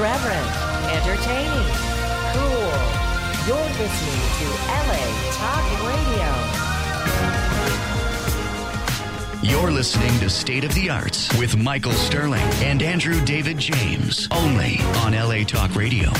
Irreverent, entertaining, cool. You're listening to LA Talk Radio. You're listening to State of the Arts with Michael Sterling and Andrew David James, only on LA Talk Radio.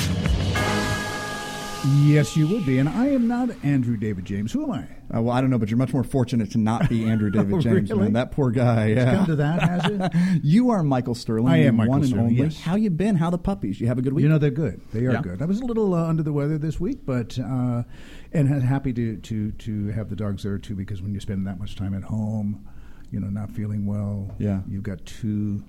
Yes, you would be. And I am not Andrew David James. Who am I? Uh, well, I don't know, but you're much more fortunate to not be Andrew David Oh, James, really? man. That poor guy. It's come to that, has it? you are Michael Sterling. I am Michael one Sterling, and only. yes. How you been? How the puppies? You have a good week? You know they're good. They are Yeah. good. I was a little uh, under the weather this week, but uh, and ha- happy to, to to have the dogs there too. Because when you spend that much time at home, you know, not feeling well, Yeah. you've got two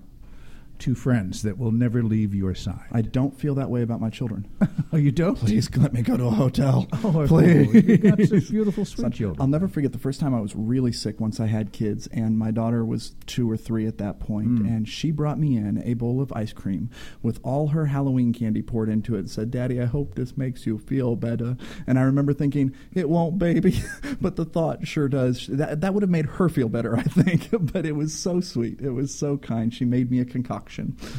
two friends that will never leave your side. I don't feel that way about my children. oh, you don't? Please let me go to a hotel. Oh, Please. you got such beautiful sweet Son, children. I'll never forget the first time I was really sick once I had kids, and my daughter was two or three at that point, Hmm. and she brought me in a bowl of ice cream with all her Halloween candy poured into it and said, Daddy, I hope this makes you feel better. And I remember thinking, it won't, baby. but the thought sure does. That, that would have made her feel better, I think. but it was so sweet. It was so kind. She made me a concoction.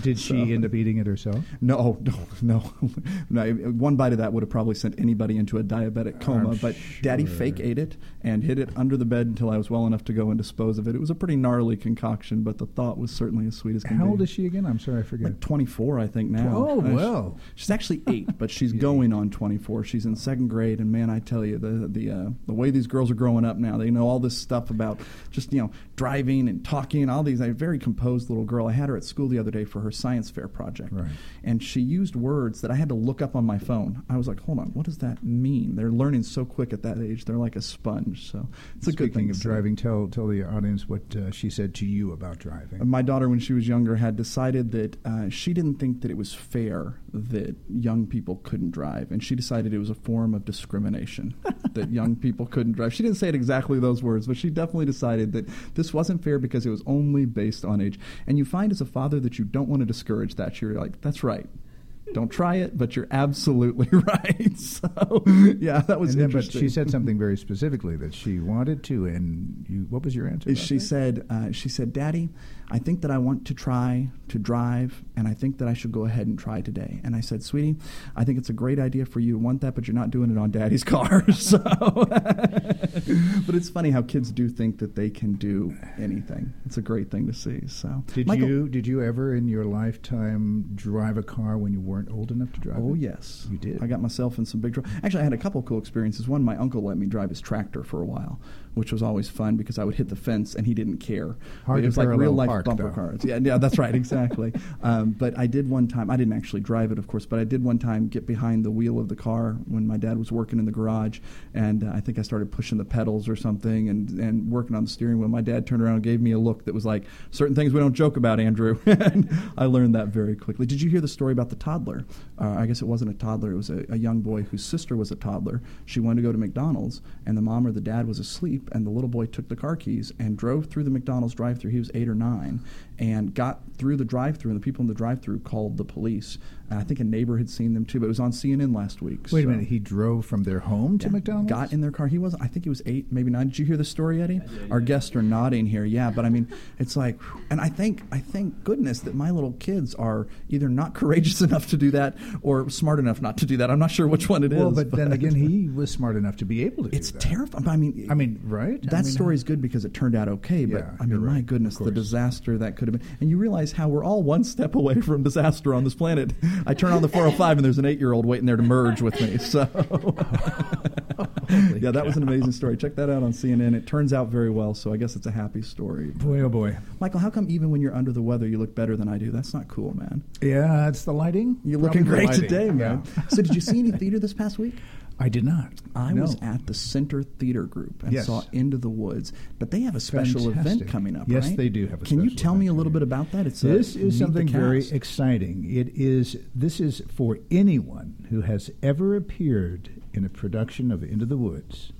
Did she end up eating it herself? no, no, no, no. One bite of that would have probably sent anybody into a diabetic coma. I'm but Daddy fake ate it and hid it under the bed until I was well enough to go and dispose of it. It was a pretty gnarly concoction, but the thought was certainly as sweet as can How be. old is she again? I'm sorry, I forget. Like 24, I think now. Oh, Uh, well. she's actually eight, but she's going on 24. She's in second grade, and man, I tell you, the the uh, the way these girls are growing up now, they know all this stuff about just you know driving and talking and all these. A very composed little girl. I had her at school the other day for her science fair project, Right. and she used words that I had to look up on my phone. I was like, hold on, what does that mean? They're learning so quick at that age. They're like a sponge. So it's a good Speaking thing. of driving, tell tell the audience what uh, she said to you about driving. My daughter, when she was younger, had decided that uh, she didn't think that it was fair that young people couldn't drive, and she decided it was a form of discrimination that young people couldn't drive. She didn't say it exactly those words, but she definitely decided that this wasn't fair because it was only based on age. And you find as a father that you don't want to discourage that. You're like, that's right. Don't try it, but you're absolutely right. So, yeah, that was and then, but interesting. she said something very specifically that she wanted to, and you. What was your answer? she that? said uh, she said daddy i think that i want to try to drive and i think that i should go ahead and try today and i said sweetie i think it's a great idea for you to want that but you're not doing it on daddy's car so but it's funny how kids do think that they can do anything it's a great thing to see so Did Michael- you did you ever in your lifetime drive a car when you weren't old enough to drive? Oh it? yes, you did. I got myself in some big trouble. Actually, I had a couple cool experiences. One, my uncle let me drive his tractor for a while, which was always fun because I would hit the fence and he didn't care. Hard it was like real life park, bumper though. cars. Yeah, yeah, that's right, exactly. um, but I did one time. I didn't actually drive it, of course, but I did one time get behind the wheel of the car when my dad was working in the garage, and uh, I think I started pushing the pedals or something and and working on the steering wheel. My dad turned around and gave me a look that was like, "Certain things we don't joke about, Andrew." and I learned that very quickly. Did you hear the story about the toddler? Uh, I guess it wasn't a toddler; it was a, a young boy whose sister was a toddler. She wanted to go to McDonald's, and the mom or the dad was asleep, and the little boy took the car keys and drove through the McDonald's drive-through. He was eight or nine, and got through the drive-through, and the people in the drive-through called the police. And I think a neighbor had seen them too, but it was on CNN last week. Wait a minute. He drove from their home to yeah, McDonald's. Got in their car. He was, I think he was eight, maybe nine. Did you hear the story, Eddie? Our guests are nodding here. Yeah, but I mean, it's like, and I think, I thank goodness that my little kids are either not courageous enough to do that or smart enough not to do that. I'm not sure which one it is. Well, but, then again, he was smart enough to be able to. it's do that. terrifying. I mean, I mean, right? I that mean, story is good because it turned out okay, but Yeah, I mean, you're my goodness, the disaster that could have been. And you realize how we're all one step away from disaster on this planet. I turn on the 405 and there's an eight year old waiting there to merge with me. So, yeah, that was an amazing story. Check that out on CNN. It turns out very well, so I guess it's a happy story. Boy, oh boy. Michael, how come even when you're under the weather, you look better than I do? That's not cool, man. Yeah, it's the lighting. You're Probably looking great lighting, today, man. yeah. so, did you see any theater this past week? I did not. I No. was at the Center Theater Group and Yes. saw Into the Woods, but they have a special event coming up. Yes, right? they do have a special event. Can you tell me a little bit about that? It's This is something very exciting. It is. This is for anyone who has ever appeared in a production of Into the Woods,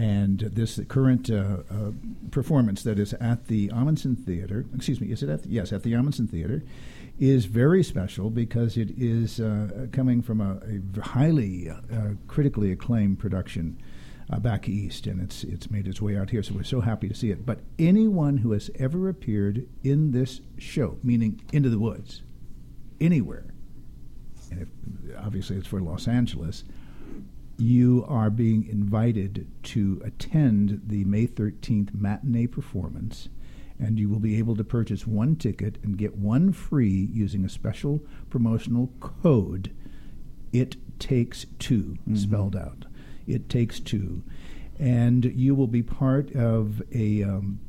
and this current uh, uh, performance that is at the Ahmanson Theater. Excuse me. Is it at? The, yes, at the Ahmanson Theater. Is very special because it is uh, coming from a, a highly uh, critically acclaimed production uh, back east, and it's it's made its way out here. So we're so happy to see it. But anyone who has ever appeared in this show, meaning Into the Woods, anywhere, and if, obviously it's for Los Angeles, you are being invited to attend the May 13th matinee performance, and you will be able to purchase one ticket and get one free using a special promotional code. It takes 2 spelled out. It takes two, and you will be part of a. Um,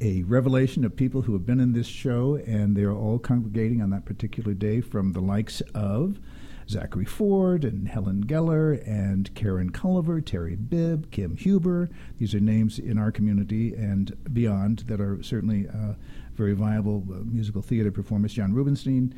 a revelation of people who have been in this show, and they're all congregating on that particular day from the likes of Zachary Ford and Helen Geller and Karen Culliver, Terry Bibb, Kim Huber. These are names in our community and beyond that are certainly uh, very viable uh, musical theater performers. John Rubinstein.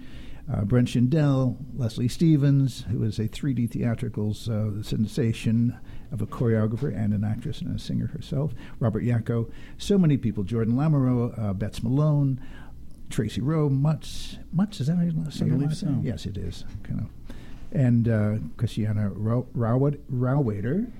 Uh, Brent Schindel, Leslie Stevens, who is a 3D theatricals uh, sensation of a choreographer and an actress and a singer herself, Robert Yacko, so many people, Jordan Lamoureux, uh, Bets Malone, Tracy Rowe, Mutz, Mutz, is that how you say I believe so. Yes, it is, kind of. And uh, Christiana Rau- Rauwad- Rauwader,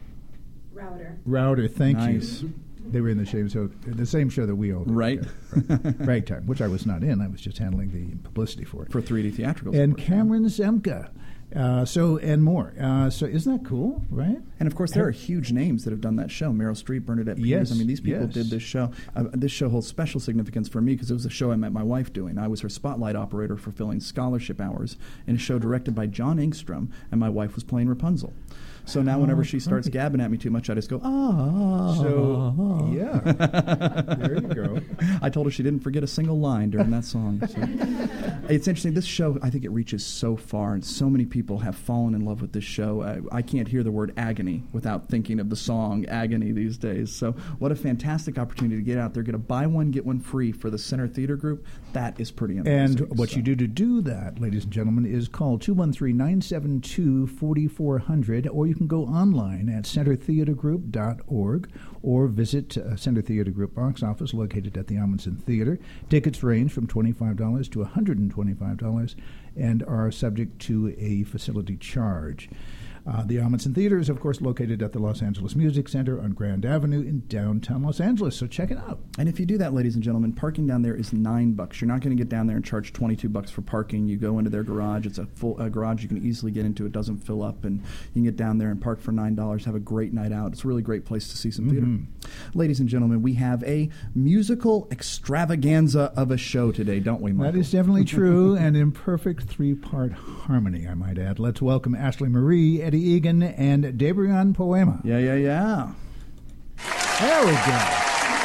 Router. Router, thank Nice. you. They were in the same show, the same show that we all did. Right. Right. Ragtime, which I was not in. I was just handling the publicity for it For 3D theatricals. and. Cameron Zemka. Uh, so and more. Uh, so isn't that cool, right? And of course, there are huge names that have done that show. Meryl Streep, Bernadette Peters. Yes, I mean, these people yes. did this show. Uh, this show holds special significance for me because it was a show I met my wife doing. I was her spotlight operator for filling scholarship hours in a show directed by John Engstrom, and my wife was playing Rapunzel. So now, whenever she starts gabbing at me too much, I just go, ah. So yeah, there you go. I told her she didn't forget a single line during that song. So. it's interesting. This show, I think it reaches so far, and so many people have fallen in love with this show. I, I can't hear the word agony without thinking of the song Agony these days. So, what a fantastic opportunity to get out there, get a buy one, get one free for the Center Theater Group. That is pretty amazing. And what So- you do to do that, ladies and gentlemen, is call 213-972-4400, or you can go online at centertheatergroup.org or visit uh, Center Theater Group box office located at the Ahmanson Theater. Tickets range from $25 to $125 and are subject to a facility charge. Uh, the Ahmanson Theater is, of course, located at the Los Angeles Music Center on Grand Avenue in downtown Los Angeles, so check it out. And if you do that, ladies and gentlemen, parking down there is nine bucks. You're not going to get down there and charge twenty-two bucks for parking. You go into their garage; it's a full uh, garage. You can easily get into. It doesn't fill up, and you can get down there and park for nine dollars. Have a great night out. It's a really great place to see some theater. Ladies and gentlemen, we have a musical extravaganza of a show today, don't we, Michael? That is definitely true, and in perfect three-part harmony, I might add. Let's welcome Ashley Marie, Eddie Egan, and Debrian Poema. yeah, yeah, yeah. There we go.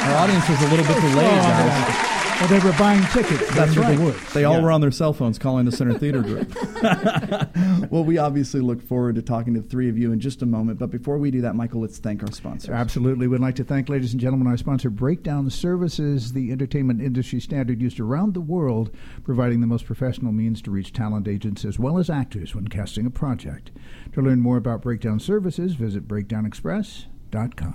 Our audience was a little bit delayed, guys. Well, they were buying tickets. That's right. The woods. They all Yeah. were on their cell phones calling the Center Theater Group. well, we obviously look forward to talking to the three of you in just a moment. But before we do that, Michael, let's thank our sponsors. Absolutely. We'd like to thank, ladies and gentlemen, our sponsor, Breakdown Services, the entertainment industry standard used around the world, providing the most professional means to reach talent agents as well as actors when casting a project. To learn more about Breakdown Services, visit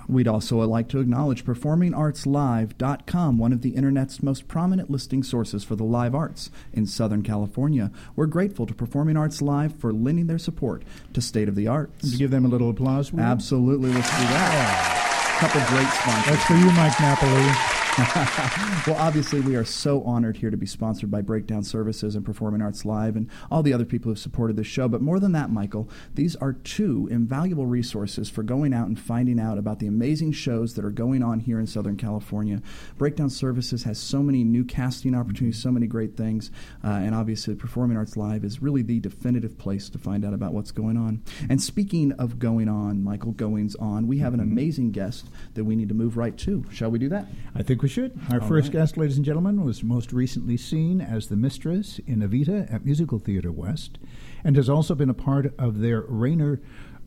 We'd also like to acknowledge PerformingArtsLive.com, one of the Internet's most prominent listing sources for the live arts in Southern California. We're grateful to Performing Arts Live for lending their support to State of the Arts. Would you give them a little applause? you? Absolutely, let's do that. a Couple great sponsors. That's for you, Mike Napoli. well, obviously, we are so honored here to be sponsored by Breakdown Services and Performing Arts Live and all the other people who've supported this show. But more than that, Michael, these are two invaluable resources for going out and finding out about the amazing shows that are going on here in Southern California. Breakdown Services has so many new casting opportunities, so many great things. Uh, and obviously, Performing Arts Live is really the definitive place to find out about what's going on. And speaking of going on, Michael, goings on, we have an amazing guest that we need to move right to. Shall we do that? I think we Our All first right. guest, ladies and gentlemen, was most recently seen as the mistress in Evita at Musical Theater West, and has also been a part of their Rainer,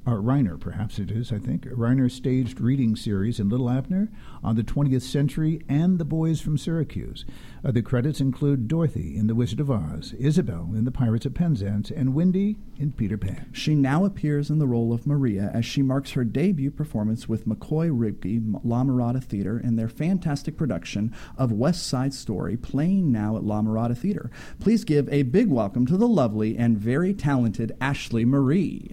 or Reiner, perhaps it is, I think, Reiner staged reading series in Little Abner on the 20th Century and The Boys from Syracuse. Uh, Other credits include Dorothy in The Wizard of Oz, Isabel in The Pirates of Penzance, and Wendy in Peter Pan. She now appears in the role of Maria as she marks her debut performance with McCoy Rigby La Mirada Theater in their fantastic production of West Side Story, playing now at La Mirada Theater. Please give a big welcome to the lovely and very talented Ashley Marie.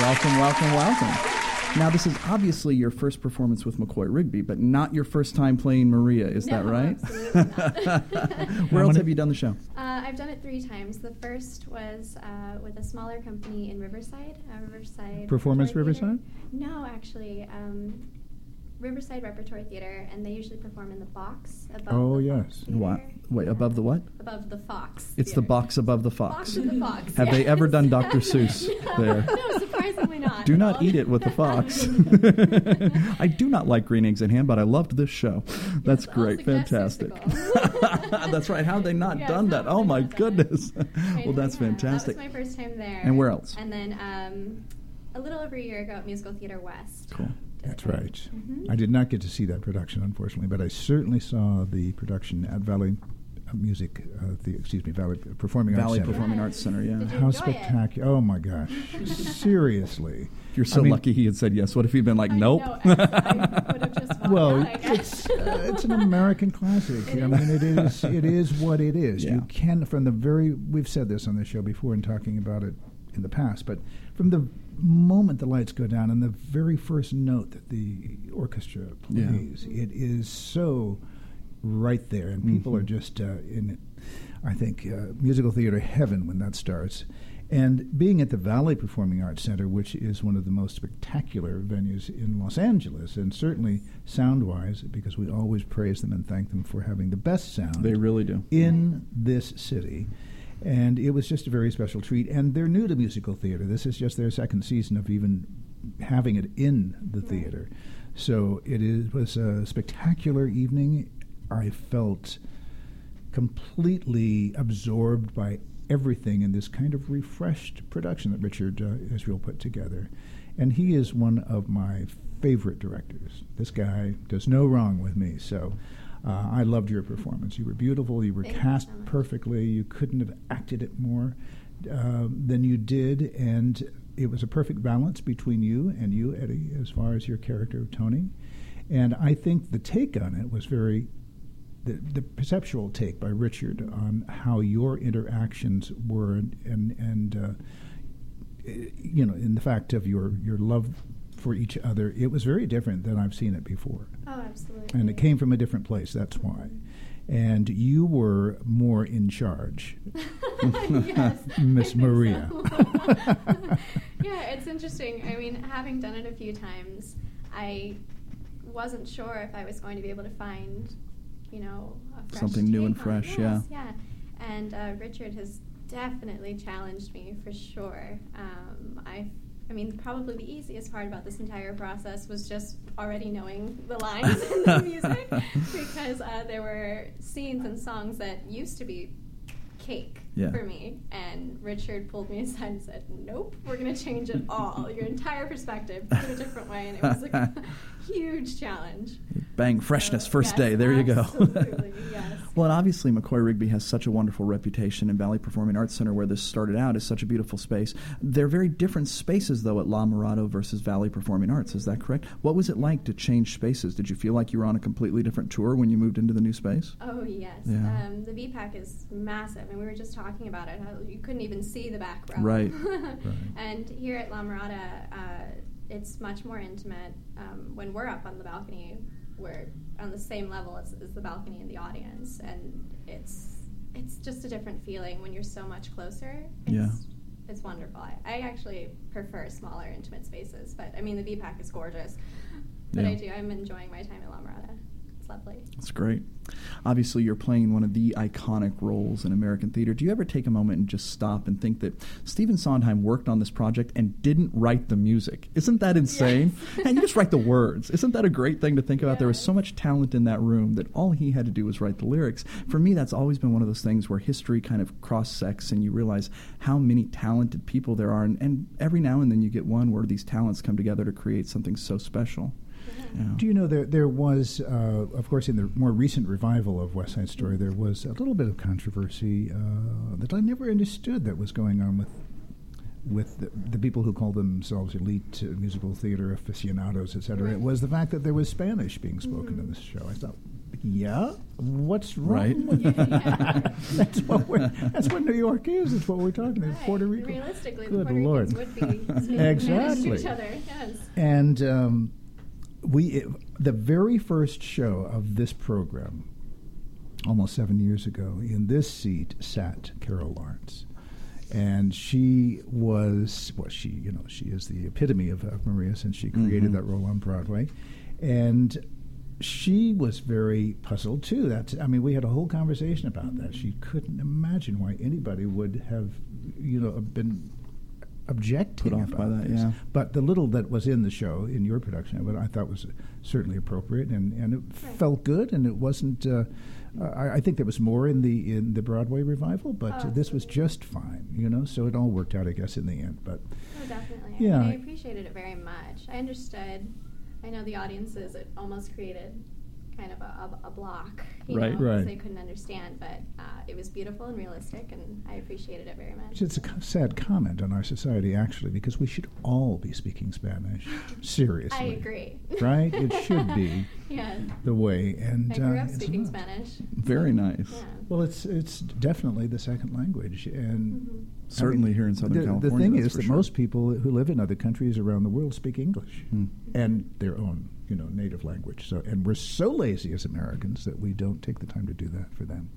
Welcome, welcome, welcome. Now, this is obviously your first performance with McCoy Rigby, but not your first time playing Maria, is that right? absolutely not. Where else have you done the show? uh, I've done it three times. The first was uh, with a smaller company in Riverside, uh, Riverside Performance Riverside? No, actually, um, Riverside Repertory Theater, and they usually perform in the box above Oh, the yes. Fox What? Wait, above the what? Above the Fox. It's the box above the Box fox. of the Fox. Have they ever done Dr. Seuss no, there? No, surprisingly not. Do not eat it with the fox. I do not like green eggs and ham, but I loved this show. That's Yes, great, fantastic. That's right. How have they not Yes, done that? Oh my not goodness. I well, that's yeah. fantastic. That was my first time there. And where else? And then um, a little over a year ago at Musical Theater West. Cool. That's right. Mhm. I did not get to see that production, unfortunately, but I certainly saw the production at Valley uh, Music, uh, the, excuse me, Valley Performing Arts Valley Center. Performing Arts Center, yeah. Did you How enjoy it? spectacular! Oh my gosh, seriously. You're so I mean- lucky he had said yes. What if he'd been like, I nope? know, I, I would have just walked Well, out, it's uh, it's an American classic. I mean, it is it is what it is. Yeah. You can from the very we've said this on the show before in talking about it in the past, but from the moment the lights go down and the very first note that the orchestra Yeah. plays, it is so right there, and people Mhm. are just uh, in, I think, uh, musical theater heaven when that starts. And being at the Valley Performing Arts Center, which is one of the most spectacular venues in Los Angeles, and certainly sound wise, because we always praise them and thank them for having the best sound They really do. in this city. And it was just a very special treat. And they're new to musical theater. This is just their second season of even having it in the theater. So it is, was a spectacular evening. I felt completely absorbed by everything in this kind of refreshed production that Richard uh, Israel put together. And he is one of my favorite directors. This guy does no wrong with me. So uh, I loved your performance. You were beautiful. You were Thank you cast so perfectly. You couldn't have acted it more uh, than you did. And it was a perfect balance between you and you, Eddie, as far as your character of Tony. And I think the take on it was very the, the perceptual take by Richard on how your interactions were and and, and uh, you know in the fact of your your love for each other it was very different than I've seen it before Oh, absolutely. and it came from a different place that's why and you were more in charge Miss Maria. yeah, it's interesting. I mean, having done it a few times, I wasn't sure if I was going to be able to find, you know, a fresh Something new and take on it. fresh, Yes, yeah. And uh, Richard has definitely challenged me for sure. Um, I, I mean, probably the easiest part about this entire process was just already knowing the lines and the music because uh, there were scenes and songs that used to be cake Yeah. for me. And Richard pulled me aside and said, Nope, we're going to change it all. Your entire perspective in a different way. And it was a huge challenge. Bang, freshness, So, first yes, day. There you go. Absolutely, yes. Well, and obviously, McCoy Rigby has such a wonderful reputation, and Valley Performing Arts Center, where this started out, is such a beautiful space. They're very different spaces, though, at La Mirada versus Valley Performing Arts. Is that correct? What was it like to change spaces? Did you feel like you were on a completely different tour when you moved into the new space? Oh yes, Yeah. um, the VPAC is massive, and we were just talking about it. How you couldn't even see the back row. Right. And here at La Mirada, uh, it's much more intimate. Um, when we're up on the balcony, we're on the same level as, as the balcony and the audience, and it's it's just a different feeling when you're so much closer. It's, Yeah. It's wonderful. I, I actually prefer smaller, intimate spaces, but I mean the VPAC is gorgeous. But Yeah. I do. I'm enjoying my time at La Mirada. Lovely. That's great. Obviously, you're playing one of the iconic roles in American theater. Do you ever take a moment and just stop and think that Stephen Sondheim worked on this project and didn't write the music? Isn't that insane? and you just write the words. Isn't that a great thing to think about? There was so much talent in that room that all he had to do was write the lyrics. For me, that's always been one of those things where history kind of cross sects and you realize how many talented people there are. And, and every now and then you get one where these talents come together to create something so special. Yeah. Do you know there there was, uh, of course, in the more recent revival of West Side Story, there was a little bit of controversy uh, that I never understood that was going on with with the, the people who call themselves elite uh, musical theater aficionados, et cetera. It was the fact that there was Spanish being spoken in this show. I thought, yeah, what's wrong? Right. with that's what we're, that's what New York is. It's what we're talking about. Right. Puerto Rico. Realistically, Good the Puerto Lord. Ricans would be Exactly. each other. Yes. And um, we, the very first show of this program, almost seven years ago, in this seat sat Carol Lawrence. And she was, well, she, you know, she is the epitome of, of Maria since she created Mhm. that role on Broadway. And she was very puzzled too. That's, I mean, we had a whole conversation about that. She couldn't imagine why anybody would have, you know, been objecting Put off by about that, this. yeah. But the little that was in the show, in your production of it, I thought was certainly appropriate, and, and it Right. felt good, and it wasn't. Uh, I, I think there was more in the in the Broadway revival, but Oh, this was just fine, you know. So it all worked out, I guess, in the end. But Oh, definitely. Yeah. I, mean, I appreciated it very much. I understood. I know the audiences. It almost created kind of a, a, a block, you Right. know, 'cause Right. they couldn't understand. But uh, it was beautiful and realistic, and I appreciated it very much. it's a co- sad comment on our society, actually, because we should all be speaking Spanish. Seriously, I agree. Right? It should be yeah. the way. And I grew uh, up speaking not. Spanish. Very nice. Yeah. Well, it's it's definitely the second language, and Mhm. Certainly here in Southern the, California. The thing is that sure. most people who live in other countries around the world speak English Hmm. and their own, you know, native language. So, and we're so lazy as Americans that we don't take the time to do that for them.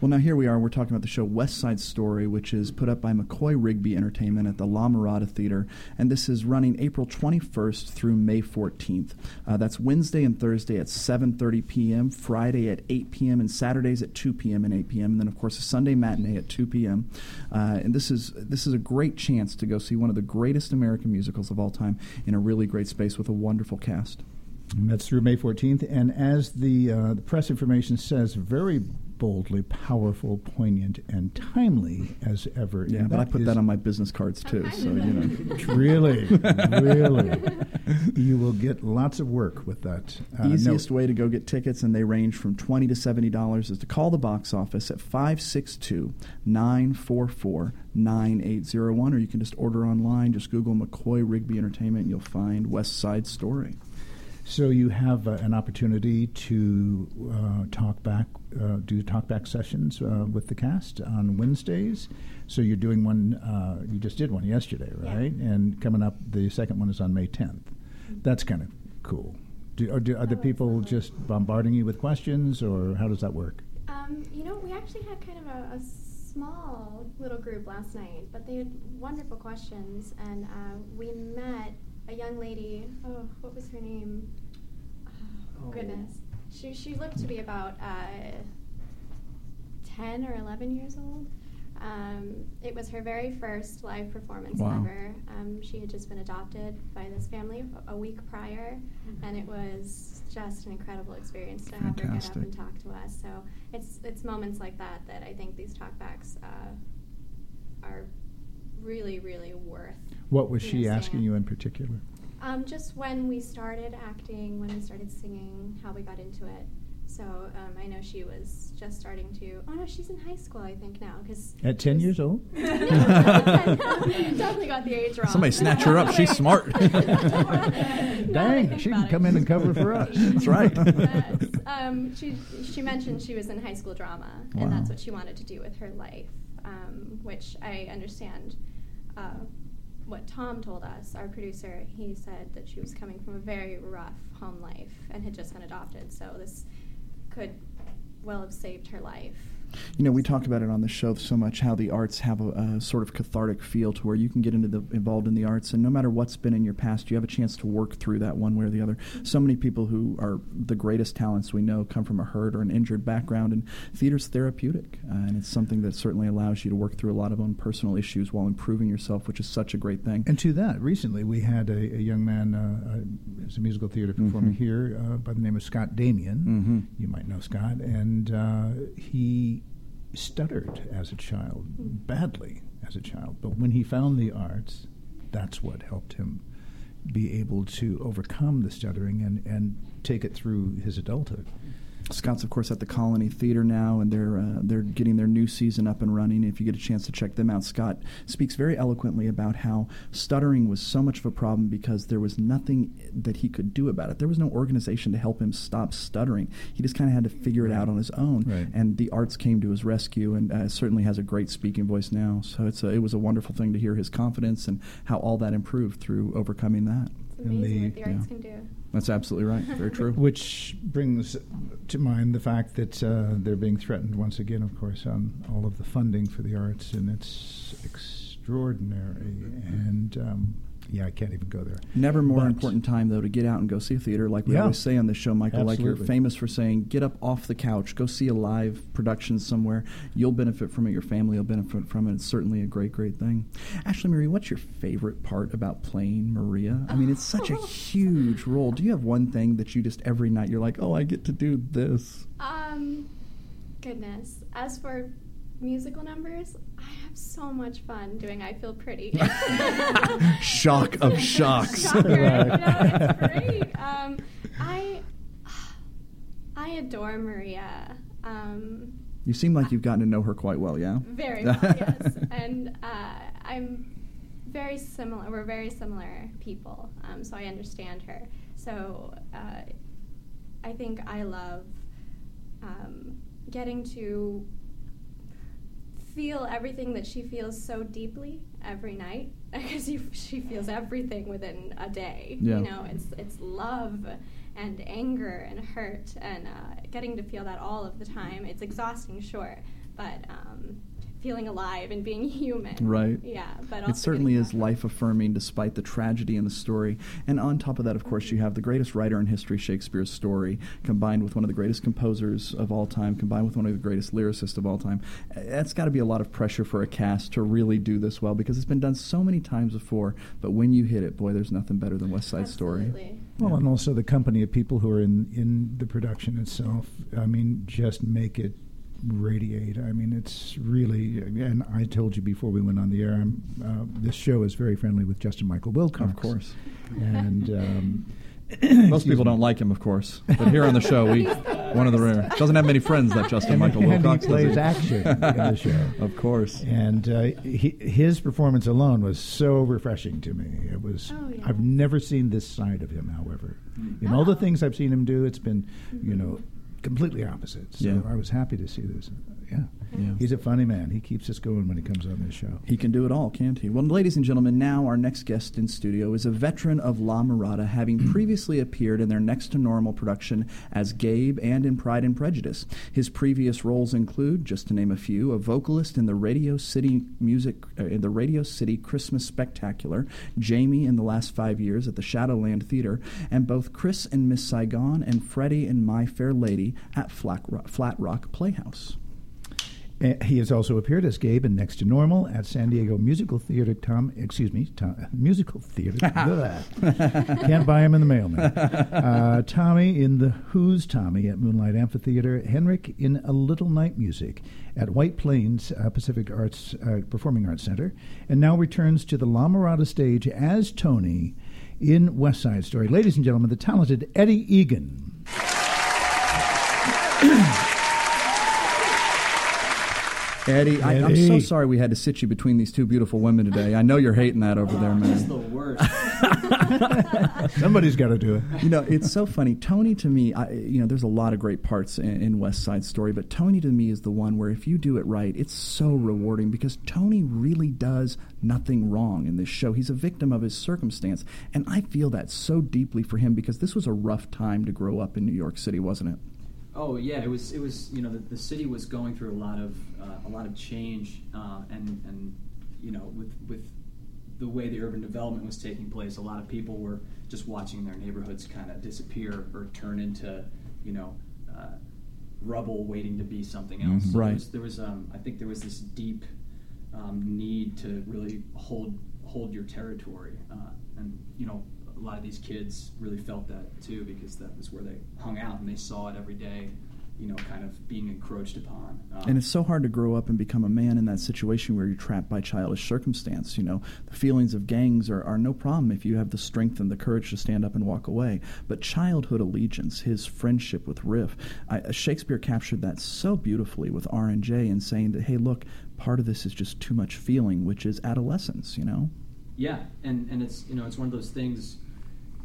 Well, now here we are. We're talking about the show West Side Story, which is put up by McCoy Rigby Entertainment at the La Mirada Theater, and this is running April 21st through May 14th. Uh, that's Wednesday and Thursday at 7:30 p.m., Friday at 8 p.m., and Saturdays at 2 p.m. and 8 p.m. And then, of course, a Sunday matinee at 2 p.m. Uh, and this is this is a great chance to go see one of the greatest American musicals of all time in a really great space with a wonderful cast. And that's through May 14th. And as the, uh, the press information says, very boldly, powerful, poignant, and timely as ever. Yeah, And but I put that on my business cards too, so you know. Really, really. You will get lots of work with that. Uh, no- Easiest way to go get tickets, and they range from twenty to seventy dollars, is to call the box office at 562-944-9801, or you can just order online. Just Google McCoy Rigby Entertainment, and you'll find West Side Story. So you have uh, an opportunity to uh, talk back, uh, do talk back sessions uh, with the cast on Wednesdays. So you're doing one. Uh, you just did one yesterday, Yeah. right? And coming up, the second one is on May 10th. That's kind of cool. Do, are, do, are the Oh, people just bombarding you with questions, or how does that work? Um, you know, we actually had kind of a, a small little group last night, but they had wonderful questions, and uh, we met a young lady. Oh, what was her name? Oh, Goodness, she she looked to be about uh, ten or eleven years old. Um, it was her very first live performance Wow. ever. Um, she had just been adopted by this family a week prior, and it was just an incredible experience to have her get up and talk to us. So it's it's moments like that that I think these talkbacks uh, are really really worth. What was she asking you in particular? Um, just when we started acting, when we started singing, how we got into it. So um, I know she was just starting to. Oh no, she's in high school, I think now. Cause At 10 was- years old? Definitely got the age wrong. Somebody snatch her up. She's smart. Now that I Dang, she about can it, come in and cover for us. That's right. Yes. Um, she she mentioned she was in high school drama, Wow. and that's what she wanted to do with her life, um, which I understand. Uh, what Tom told us, our producer, he said that she was coming from a very rough home life and had just been adopted, so this could well have saved her life. You know, we talk about it on the show so much how the arts have a, a sort of cathartic feel to where you can get into the involved in the arts, and no matter what's been in your past, you have a chance to work through that one way or the other. So many people who are the greatest talents we know come from a hurt or an injured background, and theater's therapeutic, uh, and it's something that certainly allows you to work through a lot of own personal issues while improving yourself, which is such a great thing. And to that, recently we had a, a young man, uh, uh, as a musical theater performer Mhm. here, uh, by the name of Scott Damien. Mhm. You might know Scott, and uh, he stuttered as a child, badly as a child. But when he found the arts, that's what helped him be able to overcome the stuttering and, and take it through his adulthood. Scott's, of course, at the Colony Theater now, and they're uh, they're getting their new season up and running. If you get a chance to check them out, Scott speaks very eloquently about how stuttering was so much of a problem because there was nothing that he could do about it. There was no organization to help him stop stuttering. He just kind of had to figure it out on his own. Right. And the arts came to his rescue, and uh, certainly has a great speaking voice now. So it's a, it was a wonderful thing to hear his confidence and how all that improved through overcoming that. It's And amazing the- what the arts yeah. can do. That's absolutely right. Very true. Which brings to mind the fact that uh, they're being threatened once again, of course, on all of the funding for the arts, and it's extraordinary. And um, yeah, I can't even go there. Never more But- important time though to get out and go see a theater. Like we Yeah. always say on this show, Michael. Like you're famous for saying, get up off the couch, go see a live production somewhere. You'll benefit from it. Your family will benefit from it. It's certainly a great, great thing. Ashley Marie, what's your favorite part about playing Maria? I mean, it's such a huge role. Do you have one thing that you just every night you're like, oh, I get to do this? Um, goodness. As for musical numbers, I have so much fun doing I Feel Pretty. Shock of shocks. Shocker, you know, it's great. Um, I, I adore Maria. Um, You seem like you've gotten to know her quite well, yeah. very well, yes. And uh, I'm very similar. We're very similar people, um, so I understand her. So uh, I think I love um, getting to feel everything that she feels so deeply every night because she feels everything within a day. Yeah. You know, it's it's love and anger and hurt and uh, getting to feel that all of the time. It's exhausting, sure, but um, feeling alive and being human. Right. Yeah, but It certainly is life affirming despite the tragedy in the story. And on top of that, of course, you have the greatest writer in history, Shakespeare's story, combined with one of the greatest composers of all time, combined with one of the greatest lyricists of all time. That's got to be a lot of pressure for a cast to really do this well because it's been done so many times before. But when you hit it, boy, there's nothing better than West Side Story. Absolutely. Well, and also the company of people who are in, in the production itself. I mean, just make it radiate. I mean, it's really. And I told you before we went on the air, I'm, uh, this show is very friendly with Justin Michael Wilcox. Of course. And um, Most people don't like him, of course. But here on the show, we one of the rare. Doesn't have many friends, that Justin and, Michael and Wilcox. he does plays action in the show. Of course. And uh, he, his performance alone was so refreshing to me. It was. Oh, yeah. I've never seen this side of him. However, in all the Oh. things I've seen him do, it's been, you know, completely opposite. So Yeah. I was happy to see this. Yeah. Yeah. he's a funny man. He keeps us going when he comes on this show. He can do it all, can't he? Well, ladies and gentlemen, now our next guest in studio is a veteran of La Mirada, having previously appeared in their next to normal production as Gabe and in Pride and Prejudice. His previous roles include, just to name a few, a vocalist in the Radio City music uh, in the Radio City Christmas Spectacular, Jamie in the last five years at the Shadowland Theater, and both Chris and Miss Saigon and Freddie and My Fair Lady at Flat Rock, Flat Rock Playhouse. Uh, he has also appeared as Gabe in Next to Normal at San Diego Musical Theater. Tom, excuse me, Tom, Musical Theater. Can't buy him in the mail now. Uh, Tommy in the Who's Tommy at Moonlight Amphitheater. Henrik in A Little Night Music at White Plains uh, Pacific Arts uh, Performing Arts Center, and now returns to the La Mirada stage as Tony in West Side Story. Ladies and gentlemen, the talented Eddie Egan. Eddie, I, I'm so sorry we had to sit you between these two beautiful women today. I know you're hating that over there, man. That's the worst. Somebody's got to do it. You know, it's so funny. Tony, to me, I, you know, there's a lot of great parts in, in West Side Story, but Tony to me is the one where if you do it right, it's so rewarding because Tony really does nothing wrong in this show. He's a victim of his circumstance, and I feel that so deeply for him because this was a rough time to grow up in New York City, wasn't it? Oh yeah, it was. It was. You know, the, the city was going through a lot of uh, a lot of change, uh, and and you know, with with the way the urban development was taking place, a lot of people were just watching their neighborhoods kind of disappear or turn into, you know, uh, rubble waiting to be something else. Mhm. So Right. There was, there was um, I think there was this deep um, need to really hold hold your territory, uh, and you know, a lot of these kids really felt that too because that was where they hung out and they saw it every day, you know, kind of being encroached upon. Um, And it's so hard to grow up and become a man in that situation where you're trapped by childish circumstance. You know, the feelings of gangs are, are no problem if you have the strength and the courage to stand up and walk away. But childhood allegiance, his friendship with Riff, I, Shakespeare captured that so beautifully with R and J and saying that, hey, look, part of this is just too much feeling, which is adolescence. You know. Yeah, and, and it's you know it's one of those things,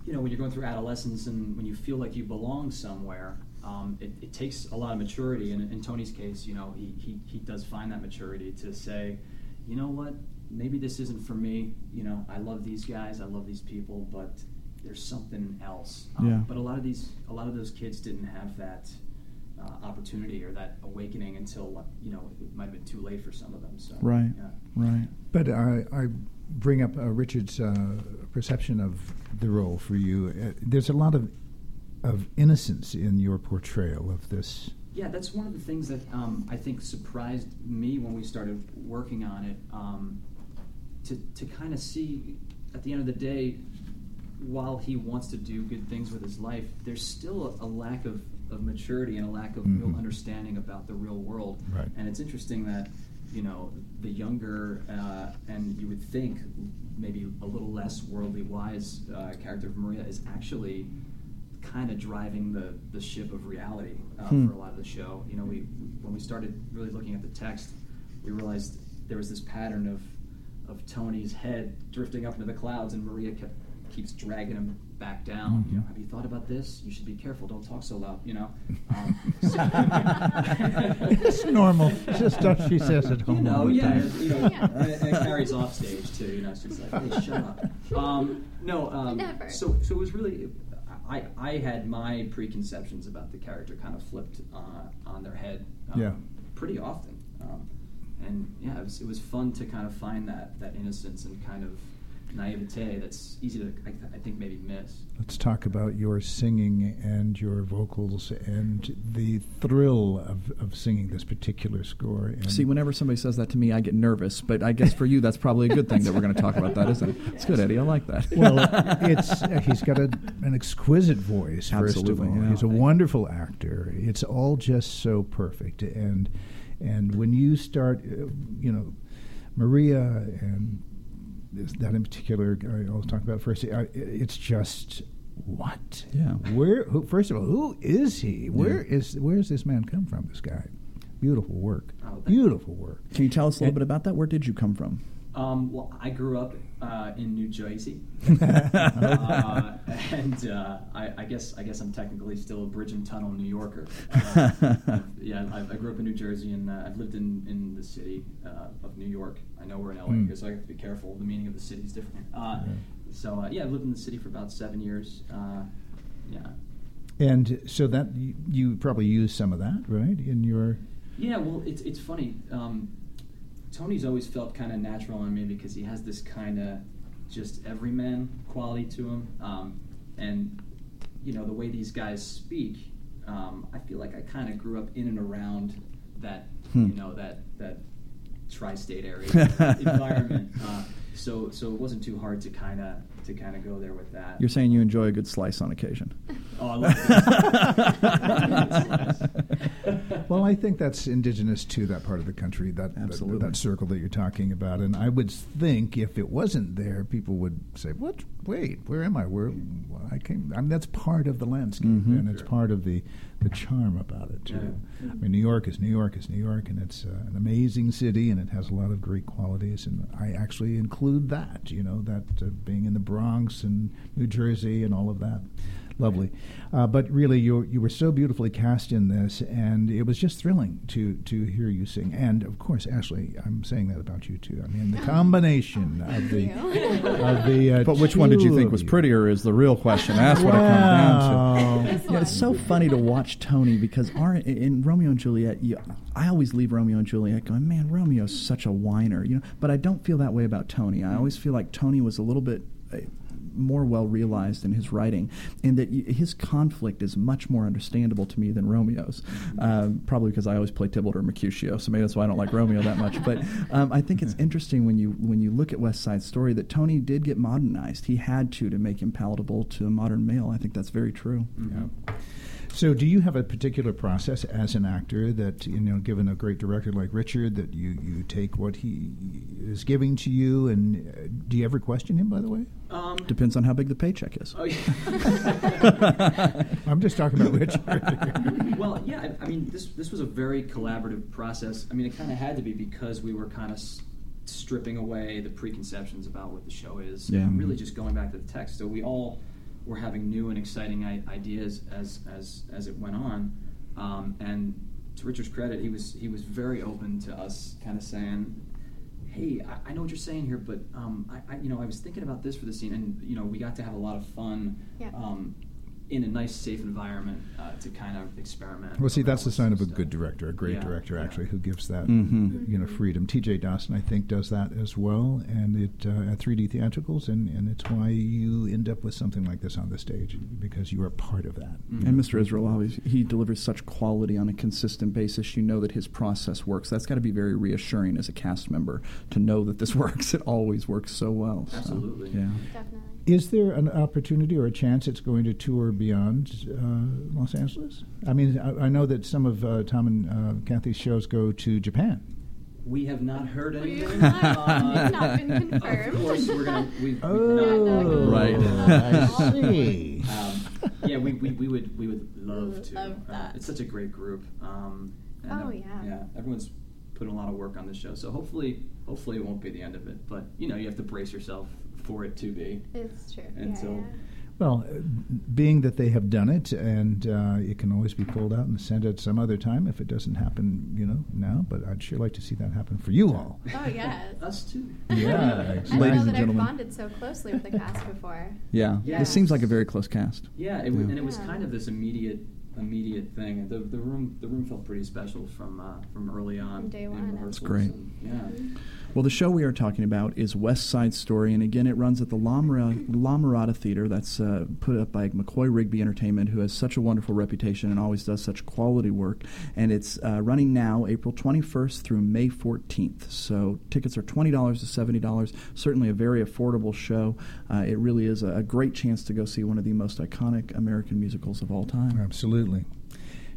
you know, when you're going through adolescence and when you feel like you belong somewhere, um, it, it takes a lot of maturity. And in Tony's case, you know, he, he he does find that maturity to say, you know what, maybe this isn't for me. You know, I love these guys, I love these people, but there's something else. Um, Yeah. But a lot of these, a lot of those kids didn't have that uh, opportunity or that awakening until you know it might have been too late for some of them. So Right. yeah. Right. But I, I bring up uh, Richard's uh, perception of the role for you. Uh, there's a lot of of innocence in your portrayal of this. Yeah, that's one of the things that um, I think surprised me when we started working on it. Um, to to kind of see, at the end of the day, while he wants to do good things with his life, there's still a, a lack of, of maturity and a lack of real Mhm. understanding about the real world. Right. And it's interesting that you know the younger uh, and you would think maybe a little less worldly wise uh, character of Maria is actually kind of driving the, the ship of reality uh, Hmm. for a lot of the show. You know, we when we started really looking at the text, we realized there was this pattern of of Tony's head drifting up into the clouds, and Maria kept keeps dragging him back down. You know, have you thought about this? You should be careful. Don't talk so loud. You know. Um, so- It's normal. It's just stuff she says at home you know, all the yeah, time. you know, Yeah. and, it, and it carries off stage too. You know, it's just like, hey, shut up. Um, no, um, Never. so so it was really. I, I had my preconceptions about the character kind of flipped uh, on their head um, Yeah. pretty often. Um, and yeah, it was, it was fun to kind of find that, that innocence and kind of naivete that's easy to, I, I think, maybe miss. Let's talk about your singing and your vocals and the thrill of, of singing this particular score. And See, whenever somebody says that to me, I get nervous. But I guess for you, that's probably a good thing that we're going to talk about that, isn't it? It's good, Eddie. I like that. well, it's uh, he's got a, an exquisite voice. First Absolutely, of all, yeah. he's a wonderful actor. It's all just so perfect, and and when you start, uh, you know, Maria and this, that in particular, I- I'll talk about first. I, it's just what? Yeah. Where? Who, first of all, who is he? Where is where does this man come from? This guy. Beautiful work. Oh, Beautiful work. Can you tell us a little And- bit about that? Where did you come from? Um, well, I grew up uh, in New Jersey, uh, and uh, I, I guess I guess I'm technically still a bridge and tunnel New Yorker. Uh, yeah, I, I grew up in New Jersey, and uh, I've lived in, in the city uh, of New York. I know we're in LA Hmm. here, so I have to be careful. The meaning of the city is different. Uh, Yeah. So uh, yeah, I've lived in the city for about seven years. Uh, yeah. And so that you, you probably use some of that, right, in your Yeah, well, it's it's funny. Um, Tony's always felt kind of natural on me because he has this kind of just everyman quality to him, um, and you know the way these guys speak. Um, I feel like I kind of grew up in and around that, Hmm. you know, that that tri-state area environment. Uh, so so it wasn't too hard to kind of to kind of go there with that. You're saying you enjoy a good slice on occasion. Oh, I love this. Well, I think that's indigenous to that part of the country, that that- Absolutely. that, circle that you're talking about. And I would think if it wasn't there, people would say, "What? Wait, where am I? Where I came?" I mean, that's part of the landscape, Mhm. and it's part of the the charm about it too. Yeah. I mean, New York is New York is New York, and it's uh, an amazing city, and it has a lot of great qualities. And I actually include that, you know, that uh, being in the Bronx and New Jersey and all of that. Lovely, uh, but really, you you were so beautifully cast in this, and it was just thrilling to to hear you sing. And of course, Ashley, I'm saying that about you too. I mean, the combination of the of the. Uh, But which one did you think was prettier is the real question. That's what it comes down to. Yeah, it's so funny to watch Tony because our, in Romeo and Juliet, you, I always leave Romeo and Juliet going, man, Romeo's such a whiner, you know. But I don't feel that way about Tony. I always feel like Tony was a little bit uh, more well realized in his writing, and that y- his conflict is much more understandable to me than Romeo's. Um, probably because I always play Tybalt or Mercutio, so maybe that's why I don't like Romeo that much. But um, I think it's interesting when you when you look at West Side Story that Tony did get modernized. He had to to make him palatable to a modern male. I think that's very true. Yeah. So, do you have a particular process as an actor that you know, given a great director like Richard, that you you take what he is giving to you, and uh, do you ever question him? By the way, Um, Depends on how big the paycheck is. oh, yeah. I'm just talking about Richard. well, yeah, I, I mean, this this was a very collaborative process. I mean, it kind of had to be because we were kind of s- stripping away the preconceptions about what the show is, Yeah. and really just going back to the text. So we all were having new and exciting I- ideas as as as it went on, um, and to Richard's credit, he was he was very open to us kind of saying. hey, I, I know what you're saying here, but um, I, I, you know, I was thinking about this for the scene, and you know, we got to have a lot of fun. Yeah. Um, in a nice, safe environment uh, to kind of experiment. Well, see, that's the sign of a stuff. good director, a great Yeah, director, yeah. actually, who gives that Mhm. you know freedom. T.J. Dawson, I think, does that as well, and it uh, at 3D theatricals, and, and it's why you end up with something like this on the stage because you are part of that. Mhm. And Mr. Israel, always he delivers such quality on a consistent basis. You know that his process works. That's got to be very reassuring as a cast member to know that this works. It always works so well. So, Absolutely. yeah. Definitely. Is there an opportunity or a chance it's going to tour beyond uh, Los Angeles? I mean, I, I know that some of uh, Tom and uh, Cathy's shows go to Japan. We have not heard We've anything. not- Uh, it's not been confirmed. Of course, we're gonna. We've, Oh, Right. I see. Um, yeah, we, we, we would we would love to. Love Uh, it's such a great group. Um, and, Oh, uh, yeah. Yeah, everyone's putting a lot of work on this show, so hopefully hopefully it won't be the end of it. But you know, you have to brace yourself for it to be. It's true. And yeah, so- yeah. Well, uh, being that they have done it, and uh, it can always be pulled out and sent at some other time if it doesn't happen, you know, now. But I'd sure like to see that happen for you all. Oh yes. Us too. Yeah, I Ladies know and that gentlemen. I've bonded so closely with the cast before. Yeah. Yeah. This seems like a very close cast. Yeah, it, w Yeah. and it was Yeah. kind of this immediate immediate thing. The, the room the room felt pretty special from uh, from early on. From day in one, rehearsals great. and- yeah. Well, the show we are talking about is West Side Story, and again, it runs at the La, Mira- La Mirada Theater. That's uh, put up by McCoy Rigby Entertainment, who has such a wonderful reputation and always does such quality work. And it's uh, running now, April 21st through May 14th. So tickets are $20 to $70. Certainly a very affordable show. Uh, it really is a great chance to go see one of the most iconic American musicals of all time. Absolutely.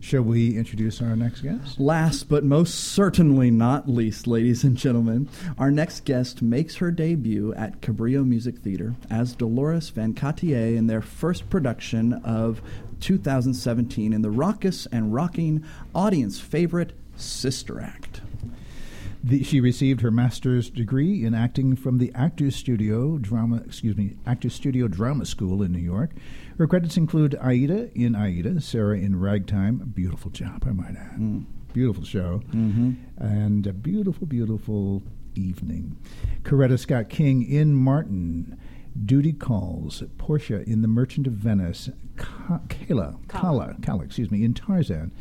Shall we introduce our next guest? Last but most certainly not least, ladies and gentlemen, our next guest makes her debut at Cabrillo Music Theater as Deloris Van Cartier in their first production of 2017 in the raucous and rocking audience favorite Sister Act. The, she received her master's degree in acting from the Actors Studio Drama, excuse me, Actors Studio Drama School in New York. Her credits include Aida in Aida, Sarah in Ragtime, beautiful job, I might add, Mm. beautiful show, Mm-hmm. and a beautiful, beautiful evening. Coretta Scott King in Martin. Duty Calls, Portia in The Merchant of Venice, Ka- Kayla, Kala, Kala, excuse me, in Tarzan,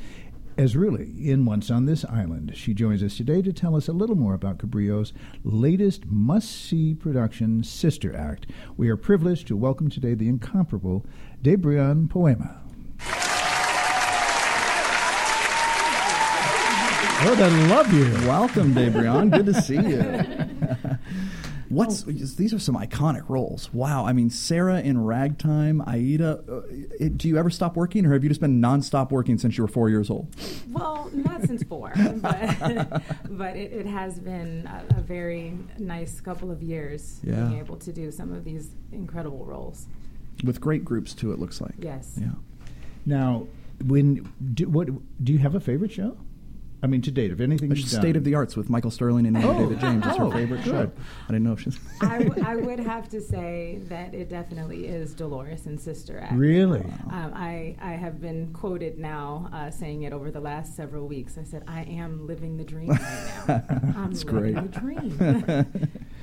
Erzulie in Once on This Island. She joins us today to tell us a little more about Cabrillo's latest must-see production, Sister Act. We are privileged to welcome today the incomparable Debrian Poema. Oh, I love you. Welcome, Debrion. Good to see you. What's these are some iconic roles. Wow. I mean, Sarah in Ragtime, Aida. Uh, it, do you ever stop working, or have you just been nonstop working since you were four years old? Well, not since four, but, but it, it has been a, a very nice couple of years Yeah. being able to do some of these incredible roles. With great groups too. It looks like. Yes. Yeah. Now, when do, what do you have a favorite show? I mean, to date, of anything you've done. State of the Arts with Michael Sterling and Andrew Oh. David James. It's her Oh, favorite show. good. I didn't know if she's. I, w- I would have to say that it definitely is Deloris and Sister Act. Really? Um, I, I have been quoted now uh, saying it over the last several weeks. I said, I am living the dream right now. I'm That's living great. the dream.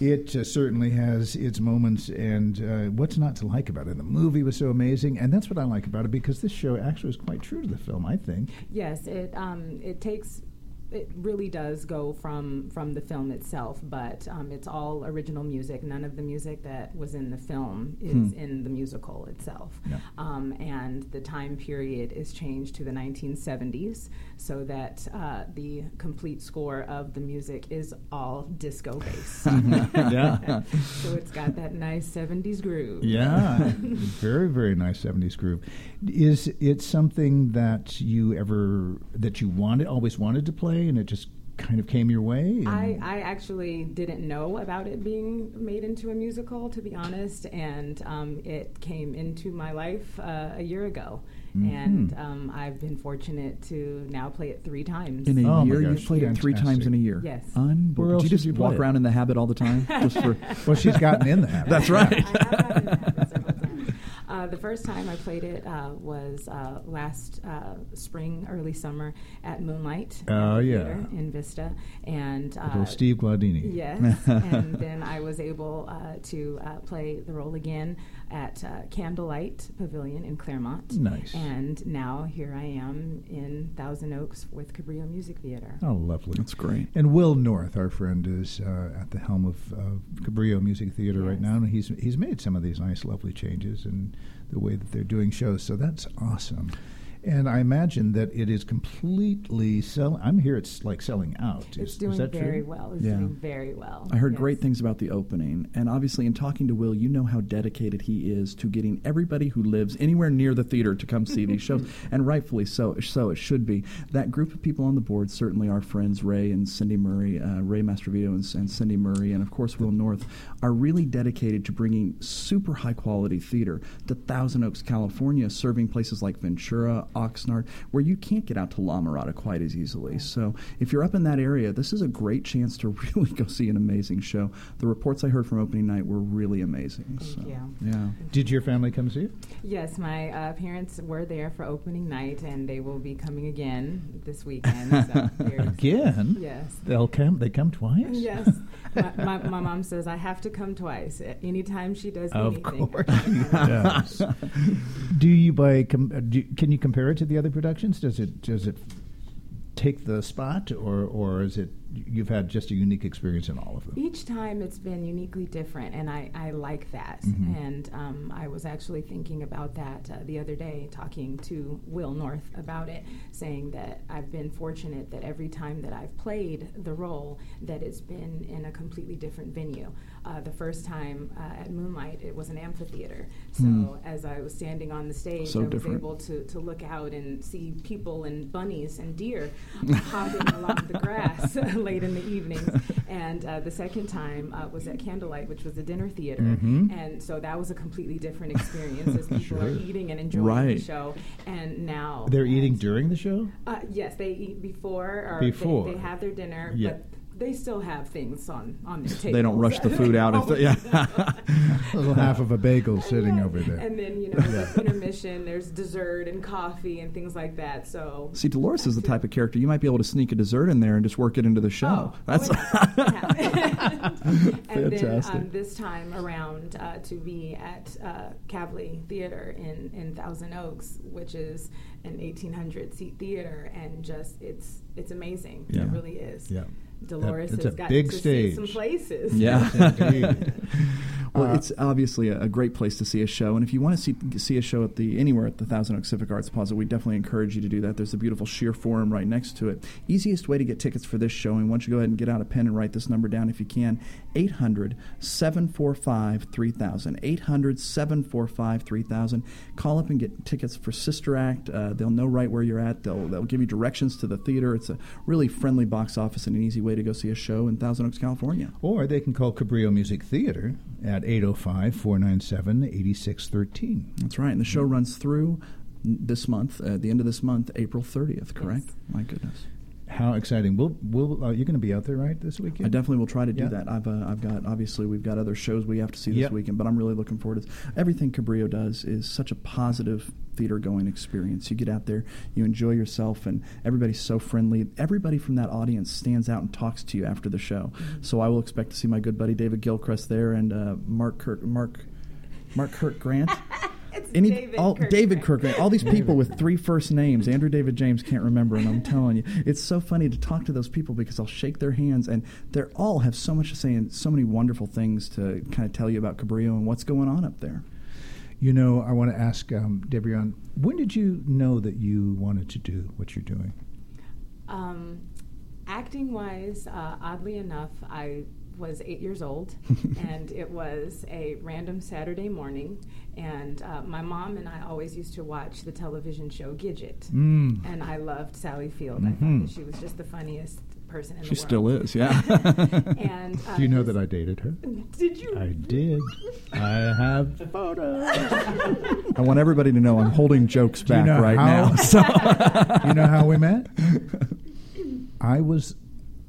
It uh, certainly has its moments, and uh, what's not to like about it? The movie was so amazing, and that's what I like about it because this show actually is quite true to the film. I think. Yes, it um, it takes it really does go from from the film itself, but um, it's all original music. None of the music that was in the film is Hmm. in the musical itself. Yeah. Um, and the time period is changed to the 1970s, so that uh, the complete score of the music is all disco based. Yeah. so it's got that nice 70s groove. Yeah, very very nice '70s groove. Is it something that you ever that you wanted always wanted to play, and it just kind of came your way? I, I actually didn't know about it being made into a musical, to be honest, and um, it came into my life uh, a year ago. And Mhm. um, I've been fortunate to now play it three times. In a Oh year, you've played it three times in a year. Yes. Unbelievable. else Do you did just you walk it? around in the habit all the time? just for well, she's gotten in that. That's I- right. I have gotten that several times. Uh, the first time I played it uh, was uh, last uh, spring, early summer at Moonlight Oh, yeah. Theater in Vista, and uh, Little Steve Glaudini. Yes, and then I was able uh, to uh, play the role again at uh, Candlelight Pavilion in Claremont. Nice. And now here I am in Thousand Oaks with Cabrillo Music Theater. Oh, lovely. That's great. And Will North, our friend, is uh, at the helm of uh, Cabrillo Music Theater right now, and he's he's made some of these nice, lovely changes in the way that they're doing shows. So that's awesome. And I imagine that it is completely sell. I'm here. It's like selling out. It's Is, doing is that very true? well. It's Yeah. doing very well. I heard Yes. great things about the opening, and obviously, in talking to Will, you know how dedicated he is to getting everybody who lives anywhere near the theater to come see these shows, and rightfully so. So it should be. That group of people on the board, certainly our friends Ray and Cindy Murray, uh, Ray Mastrovito and, and Cindy Murray, and of course Will North, are really dedicated to bringing super high quality theater to Thousand Oaks, California, serving places like Ventura, Oxnard, where you can't get out to La Mirada quite as easily. So if you're up in that area, this is a great chance to really go see an amazing show. The reports I heard from opening night were really amazing. Thank so, you. Yeah. Did your family come see it? Yes, my uh, parents were there for opening night, and they will be coming again this weekend. So. Again? Yes. They'll come. They come twice. Yes. my, my, my mom says I have to come twice. A- Anytime she does Of anything. course does. do you by com- uh, do, can you compare it to the other productions? Does it does it take the spot, or or is it you've had just a unique experience in all of them? Each time it's been uniquely different, and I, I like that. Mhm. And um, I was actually thinking about that uh, the other day, talking to Will North about it, saying that I've been fortunate that every time that I've played the role, that it's been in a completely different venue. Uh, the first time uh, at Moonlight, it was an amphitheater. So Hmm. as I was standing on the stage, So I was different. able to, to look out and see people and bunnies and deer hopping along the grass late in the evenings. And uh, the second time uh, was at Candlelight, which was a dinner theater. Mhm. And so that was a completely different experience as people are eating and enjoying Right. the show. And now They're eating during the show. Uh, yes, they eat before. Or Before. They, they have their dinner, Yeah. but they still have things on, on their table. They don't rush the food out. If they, yeah. A little half of a bagel sitting Yeah. over there. And then, you know, with intermission, there's dessert and coffee and things like that. So See, Deloris is the type of character you might be able to sneak a dessert in there and just work it into the show. Oh, That's oh, yeah. and then um, this time around uh, to be at uh, Kavli Theater in, in Thousand Oaks, which is an 1,800 seat theater, and just it's it's amazing. Yeah. It really is. Yeah. Deloris That- it's has a got big to stage. see some places. Yeah. Indeed. Well, Uh, it's obviously a, a great place to see a show, and if you want to see see a show at the anywhere at the Thousand Oaks Civic Arts Plaza, we definitely encourage you to do that. There's a beautiful sheer forum right next to it. Easiest way to get tickets for this showing, once you go ahead and get out a pen and write this number down if you can, 800 745 3000. 800 745 3000. Call up and get tickets for Sister Act. Uh, they'll know right where you're at. They'll, they'll give you directions to the theater. It's a really friendly box office and an easy way to go see a show in Thousand Oaks, California. Or they can call Cabrillo Music Theater at 805 497 8613. That's right. And the show runs through this month, uh, the end of this month, April 30th, correct? Yes. My goodness. How exciting! We'll, we'll, uh, you're going to be out there, right, this weekend? I definitely will try to do Yeah. that. I've, uh, I've got, obviously, we've got other shows we have to see this Yep. weekend, but I'm really looking forward to Everything Cabrillo does is such a positive theater going experience. You get out there, you enjoy yourself, and everybody's so friendly. Everybody from that audience stands out and talks to you after the show. So I will expect to see my good buddy David Gilchrist there and uh, Mark Kirk, Mark, Mark Kirk Grant. It's Any, David all, Kirkman. David Kirkman, all these people with three first names. Andrew David James can't remember, and I'm telling you, it's so funny to talk to those people because I'll shake their hands, and they all have so much to say and so many wonderful things to kind of tell you about Cabrillo and what's going on up there. You know, I want to ask um, Debrion, when did you know that you wanted to do what you're doing? Um, acting wise, uh, oddly enough, I was eight years old, and it was a random Saturday morning. And uh, my mom and I always used to watch the television show Gidget, Mm. and I loved Sally Field. I Mhm. thought that she was just the funniest person in She the still is, yeah. And uh, Do you know that I dated her? Did you? I did. I have photos. I want everybody to know I'm holding jokes Do you back know right how- now. So you know how we met? I was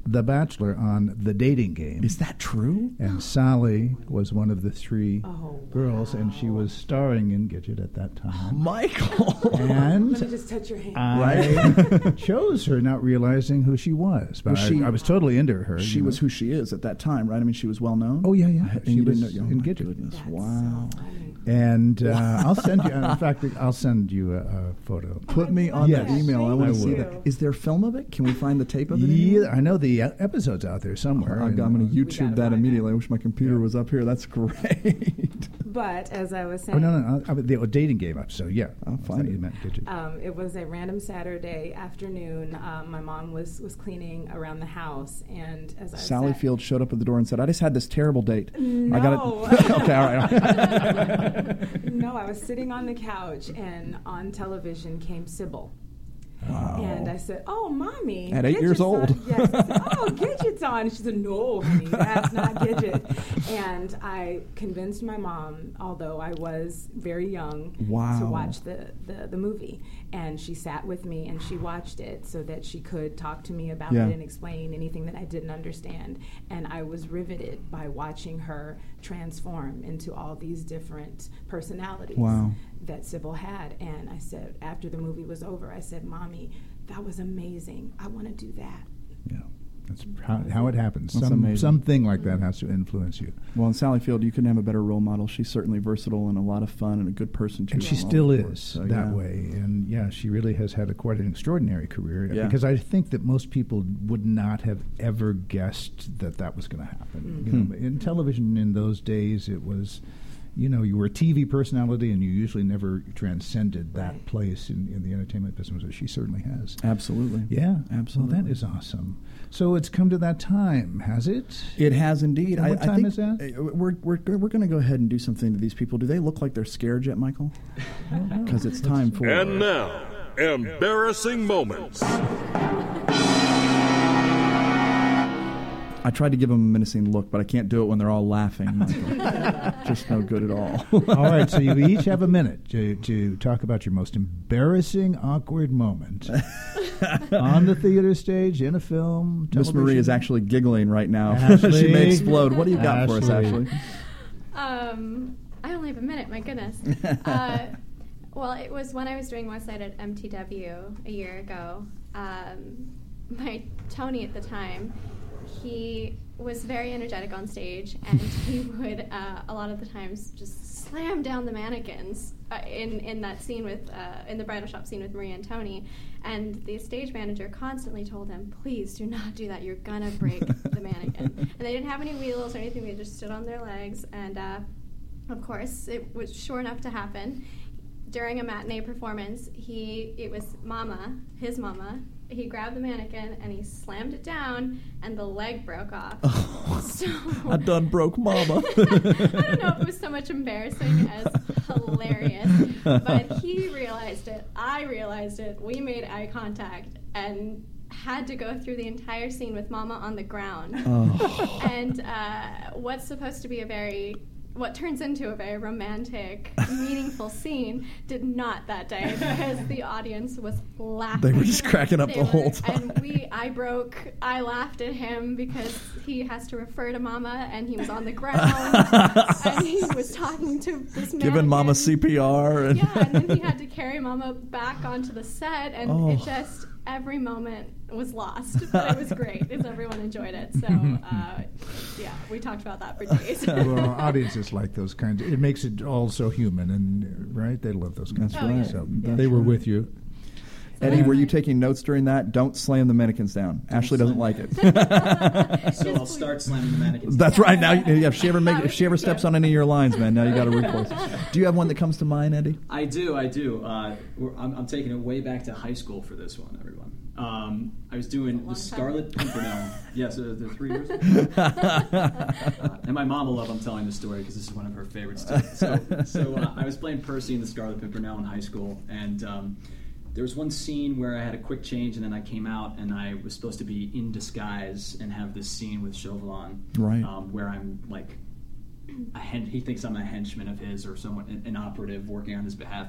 The Bachelor on The Dating Game. Is that true? and Sally was one of the three Oh, girls, and she was starring in Gidget at that time. Oh, Michael. and Let me just touch your hand. I chose her, not realizing who she was. But Was I, she- I was totally into her. she was know. who she is at that time, right? I mean, she was well known. Oh yeah, yeah. And She you was didn't know. Oh, in my Gidget. goodness! That's wow. so funny. And uh, I'll send you. In fact, I'll send you a, a photo. Put me on Yes. that email. I want to see that. Is there film of it? Can we find the tape of it? Yeah. I know the uh, episode's out there somewhere. I'm, going to uh, YouTube that immediately. that. I wish my computer Yeah. was up here. That's great. But as I was Oh saying, no, no, no! I the dating game up. So Yeah, I'll I find thought it. you. Um, it was a random Saturday afternoon. Um, my mom was, was cleaning around the house, and as I Sally sat, Field showed up at the door and said, "I just had this terrible date. I No. got it." okay, all right. no, I was sitting on the couch, and on television came Sybil. Wow. And I said, "Oh, mommy!" At eight years Gidget's on." old. Yes. Said, oh, Gidget's on. She said, "No, honey, that's not Gidget." And I convinced my mom, although I was very young, Wow. to watch the, the the movie. And she sat with me and she watched it so that she could talk to me about Yeah. it and explain anything that I didn't understand. And I was riveted by watching her transform into all these different personalities Wow. that Sybil had. And I said, after the movie was over, I said, Mommy, that was amazing. I want to do that. Yeah, that's how, how it happens. That's Some amazing. something like that has to influence you, Well, in Sally Field, you couldn't have a better role model. She's certainly versatile and a lot of fun and a good person too. and she still is course. So, that yeah. way. And yeah, she really has had a quite an extraordinary career. Yeah. Because I think that most people would not have ever guessed that that was going to happen. You know, Hmm. in television in those days, it was. You know, you were a TV personality, and you usually never transcended that Right. place in, in the entertainment business, which she certainly has. Absolutely. Yeah, Absolutely. Well, that is awesome. So it's come to that time, has it? It has indeed. And what I time think is that? uh, We're, we're, we're going to go ahead and do something to these people. Do they look like they're scared yet, Michael? Because it's time for. And now, embarrassing moments. I tried to give them a menacing look, but I can't do it when they're all laughing. Just no good at all. All right, so you each have a minute to, to talk about your most embarrassing, awkward moment on the theater stage, in a film. Miss Marie is actually giggling right now. Ashley. she may explode. What do you got for us, Ashley. Ashley? Um, I only have a minute. My goodness. uh, well, it was when I was doing West Side at MTW a year ago. Um, my Tony at the time, he was very energetic on stage, and he would uh, a lot of the times just slam down the mannequins uh, in in that scene with uh, in the bridal shop scene with Maria and Tony. And the stage manager constantly told him, "Please do not do that. You're gonna break the mannequin." And they didn't have any wheels or anything. They just stood on their legs, and uh, of course, it was sure enough to happen. During a matinee performance, he it was Mama, his Mama. He grabbed the mannequin and he slammed it down, and the leg broke off. So I done broke mama. I don't know if it was so much embarrassing as hilarious, but he realized it. I realized it. We made eye contact and had to go through the entire scene with Mama on the ground. Oh. And uh, what's supposed to be a very what turns into a very romantic, meaningful scene did not that day because the audience was laughing. They were just cracking up They the whole time. And we, I broke. I laughed at him because he has to refer to Mama, and he was on the ground, and he was talking to this man. Giving mama CPR. And Yeah, and then he had to carry Mama back onto the set, and Oh. it just every moment was lost, but it was great. Because everyone enjoyed it. So uh, yeah, we talked about that for days. well, audiences like those kinds. It makes it all so human, and right, they love those kinds That's of things. yeah. So Yeah. they were with you. Eddie, were you taking notes during that? Don't slam the mannequins down. Ashley doesn't like it. So I'll start slamming the mannequins. That's right. Now, you- if she ever make, if she ever steps on any of your lines, man, now you got to recourse. Do you have one that comes to mind, Eddie? I do, I do. Uh, we're, I'm, I'm taking it way back to high school for this one, everyone. Um, I was doing long the time. Scarlet Pimpernel. yes, uh, the three years. Uh, and my mom will love I'm telling this story because this is one of her favorites too. So, so uh, I was playing Percy in the Scarlet Pimpernel in high school, and um, there was one scene where I had a quick change, and then I came out, and I was supposed to be in disguise and have this scene with Chauvelin, Right. Um, where I'm like a hen- he thinks I'm a henchman of his or someone an, an operative working on his behalf.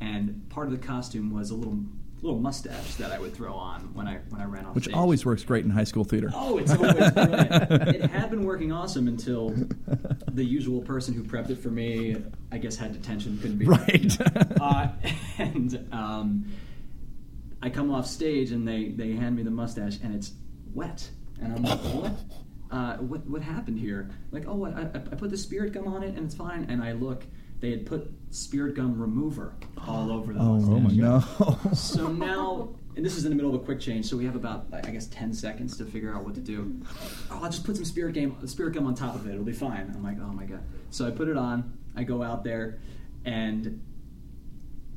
And part of the costume was a little little mustache that I would throw on when I when I ran off Which stage. always works great in high school theater. Oh, it's always brilliant. It had been working awesome until the usual person who prepped it for me, I guess, had detention, couldn't be Right. uh, and um, I come off stage and they, they hand me the mustache and it's wet, and I'm like, what? Uh, what what happened here? Like, oh, I, I I put the spirit gum on it and it's fine. And I look, they had put spirit gum remover all over the Oh, mustache. no. So now, and this is in the middle of a quick change, so we have about, I guess, 10 seconds to figure out what to do. Oh, I'll just put some spirit game, spirit gum on top of it. It'll be fine. I'm like, oh my god. So I put it on. I go out there, and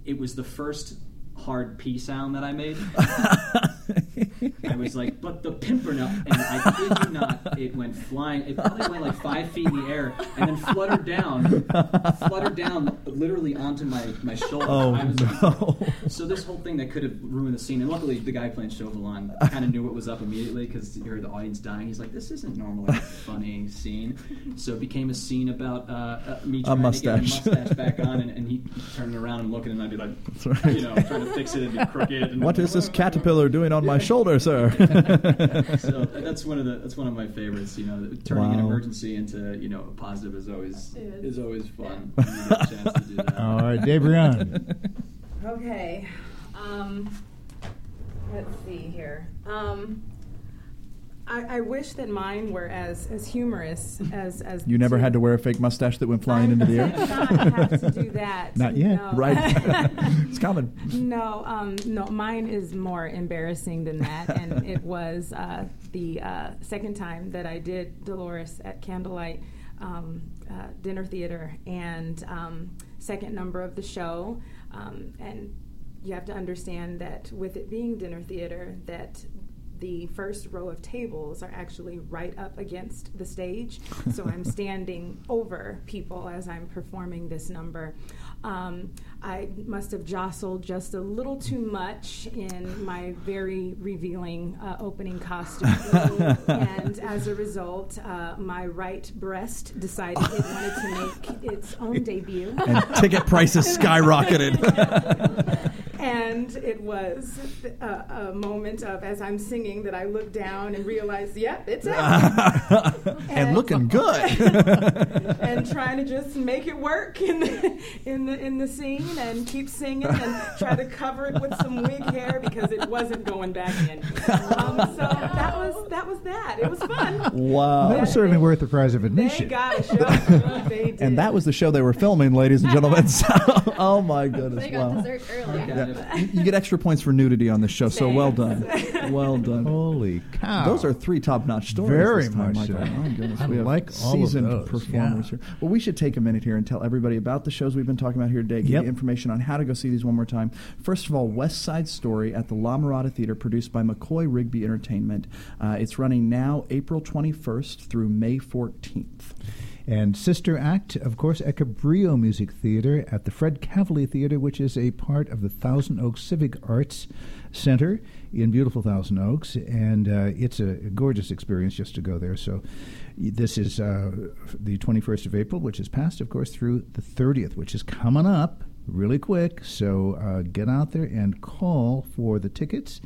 it was the first hard P sound that I made. I was like, but the pimpernel, and I kid you not, it went flying. It probably went like five feet in the air and then fluttered down, fluttered down literally onto my, my shoulder. Oh, I was no. so this whole thing that could have ruined the scene, and luckily the guy playing Chauvelin kind of knew what was up immediately because he heard the audience dying. He's like, "This isn't normally a funny scene," so it became a scene about uh, uh, me A trying mustache. to get a mustache back on, and, and he turned around and looking, and I'd be like, right. you know, trying to fix it and be crooked. And What is this caterpillar doing on my shoulder, sir? so that's one of the that's one of my favorites. You know, turning an emergency into you know a positive is always It is. is always fun. when you get a chance to do that. All right, Dave Rion. Okay. Um, let's see here. Um, I, I wish that mine were as, as humorous as as You never the had to wear a fake mustache that went flying I into the air? not have to do that. Not yet. No. Right. it's coming. No, um, no, mine is more embarrassing than that, and it was uh, the uh, second time that I did Deloris at Candlelight um, uh, Dinner Theater, and um, second number of the show, um, and you have to understand that with it being dinner theater, that the first row of tables are actually right up against the stage. so I'm standing over people as I'm performing this number. Um, I must have jostled just a little too much in my very revealing uh, opening costume. and as a result, uh, my right breast decided it wanted to make its own debut. And ticket prices skyrocketed. and it was a, a moment of as I'm singing that I look down and realize, yep, it's out. and looking good. and trying to just make it work in the, in the in the scene and keep singing and try to cover it with some wig hair because it wasn't going back in. Um, so that was that was that. It was fun. wow. That was certainly worth the price of admission. They admission. got a show. They did. And that was the show they were filming, ladies and gentlemen. So, oh my goodness! They got wow. dessert early. Yeah. You you get extra points for nudity on this show, so well done. Well done. Holy cow! Those are three top-notch stories. Very this time, much Michael. so. My goodness, I we have like all of those, performers yeah. here. Well, we should take a minute here and tell everybody about the shows we've been talking about here today. Give Yep. you information on how to go see these one more time. First of all, West Side Story at the La Mirada Theater, produced by McCoy Rigby Entertainment. Uh, it's running now, April 21st through May 14th. And Sister Act, of course, at Cabrillo Music Theater at the Fred Kavli Theater, which is a part of the Thousand Oaks Civic Arts Center in beautiful Thousand Oaks. And uh, it's a gorgeous experience just to go there. So this is uh, the 21st of April, which is passed, of course, through the 30th, which is coming up really quick. So uh, get out there and call for the tickets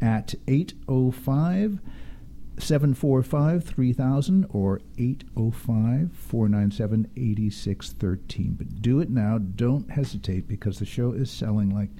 at 805- 745 3000 or 805 497 8613. But do it now. Don't hesitate because the show is selling like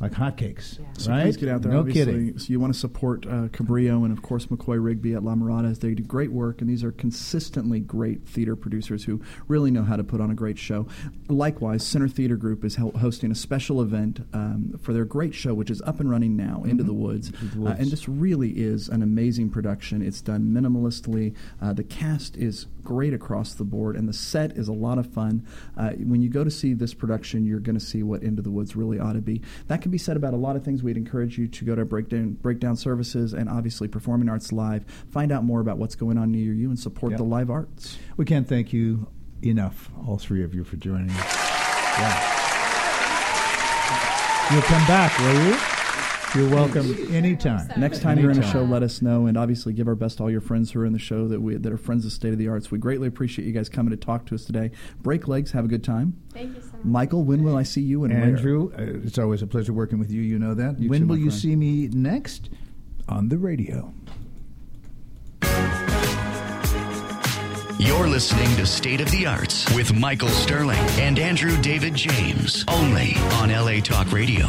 like hotcakes. So right? please get out there. No obviously. kidding. So you want to support uh, Cabrillo and of course McCoy Rigby at La Mirada. They do great work, and these are consistently great theater producers who really know how to put on a great show. Likewise, Center Theater Group is hosting a special event um, for their great show, which is up and running now, Into the Woods, Mm-hmm. the Uh, and this really is an amazing production. It's done minimalistly. Uh, the cast is great across the board, and the set is a lot of fun. Uh, when you go to see this production, you're going to see what Into the Woods really ought to be. That can be said about a lot of things. We'd encourage you to go to breakdown breakdown services and obviously Performing Arts Live. Find out more about what's going on near you and support Yep. the live arts. We can't thank you enough, all three of you, for joining us. Yeah. You'll come back, will you? You're welcome anytime. Next time you're in a show, let us know, and obviously give our best to all your friends who are in the show that we that are friends of State of the Arts. We greatly appreciate you guys coming to talk to us today. Break legs, have a good time. Thank you so Michael, when will I see you and? Andrew, uh, it's always a pleasure working with you. You know that. You when too, will you see me next? On the radio. You're listening to State of the Arts with Michael Sterling and Andrew David James, only on LA Talk Radio.